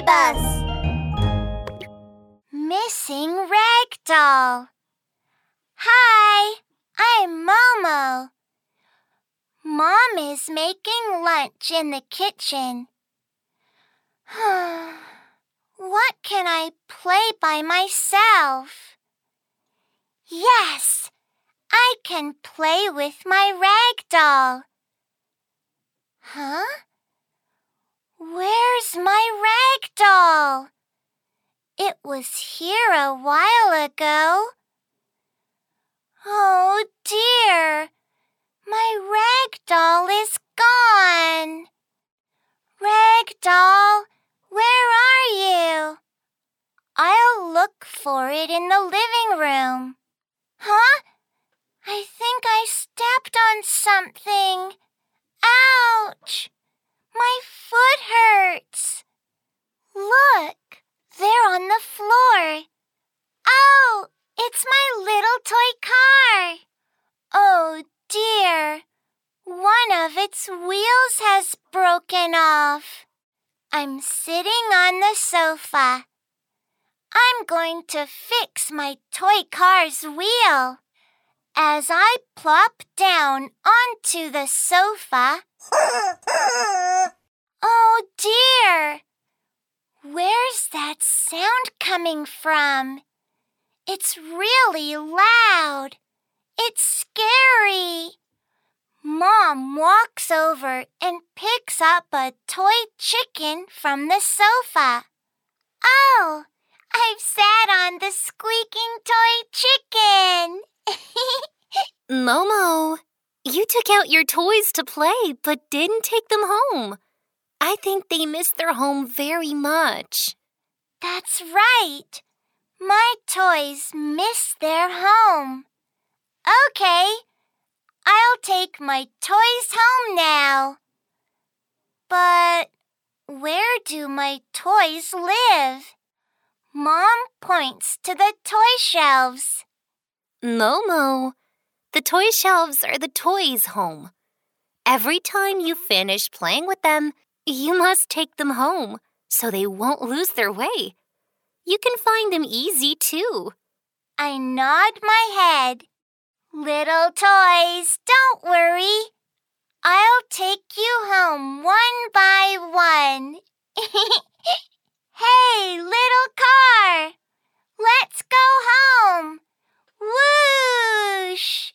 Mystery Bus. Missing Ragdoll. Hi, I'm Momo. Mom is making lunch in the kitchen. what can I play by myself? Yes, I can play with my rag doll. Huh? Where's my rag doll? It was here a while ago. Oh dear, my rag doll is gone. Rag doll, where are you? I'll look for it in the living room. Huh? I think I stepped on something. Ouch! My foot hurts. Look, they're on the floor. Oh, it's my little toy car. Oh dear, one of its wheels has broken off. I'm sitting on the sofa. I'm going to fix my toy car's wheel. As I plop down onto the sofa. oh dear! Where's that sound coming from? It's really loud. It's scary. Mom walks over and picks up a toy chicken from the sofa. Oh, I've sat on the squeaking toy chicken. Momo, you took out your toys to play but didn't take them home. I think they miss their home very much. That's right. My toys miss their home. Okay, I'll take my toys home now. But where do my toys live? Mom points to the toy shelves. Momo, the toy shelves are the toys' home. Every time you finish playing with them, you must take them home so they won't lose their way. You can find them easy too. I nod my head. Little toys, don't worry. I'll take you home one by one. hey, little car, let's go home. Whoosh!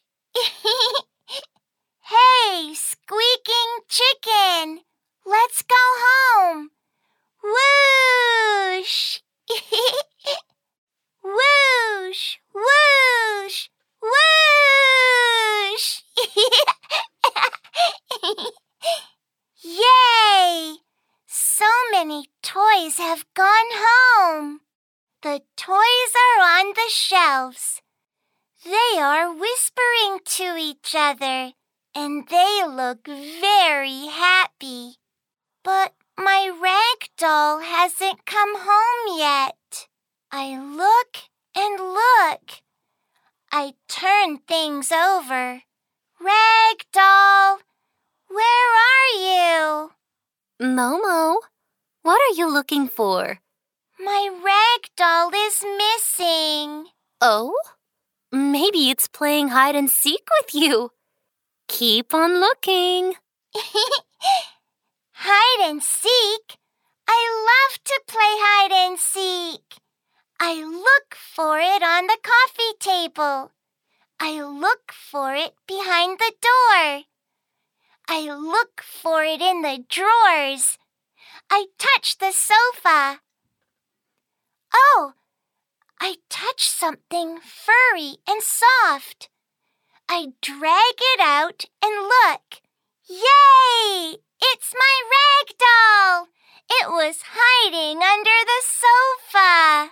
hey, squeaking chicken, let's go home. Whoosh! whoosh! Whoosh! Whoosh! Yay! So many toys have gone home. The toys are on the shelves. They are whispering to each other, and they look very happy. But my rag doll hasn't come home yet. I look and look. I turn things over. Rag doll, where are you? Momo, what are you looking for? My rag doll is missing. Oh? Maybe it's playing hide and seek with you. Keep on looking. hide and seek? I love to play hide and seek. I look for it on the coffee table. I look for it behind the door. I look for it in the drawers. I touch the sofa. Oh, I touch something furry and soft. I drag it out and look. Yay! It's my rag doll! It was hiding under the sofa.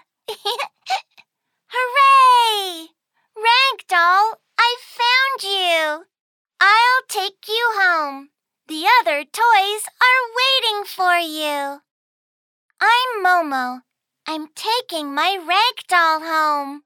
Hooray! Ragdoll, I found you. I'll take you home. The other toys are waiting for you. I'm Momo. I'm taking my rag doll home.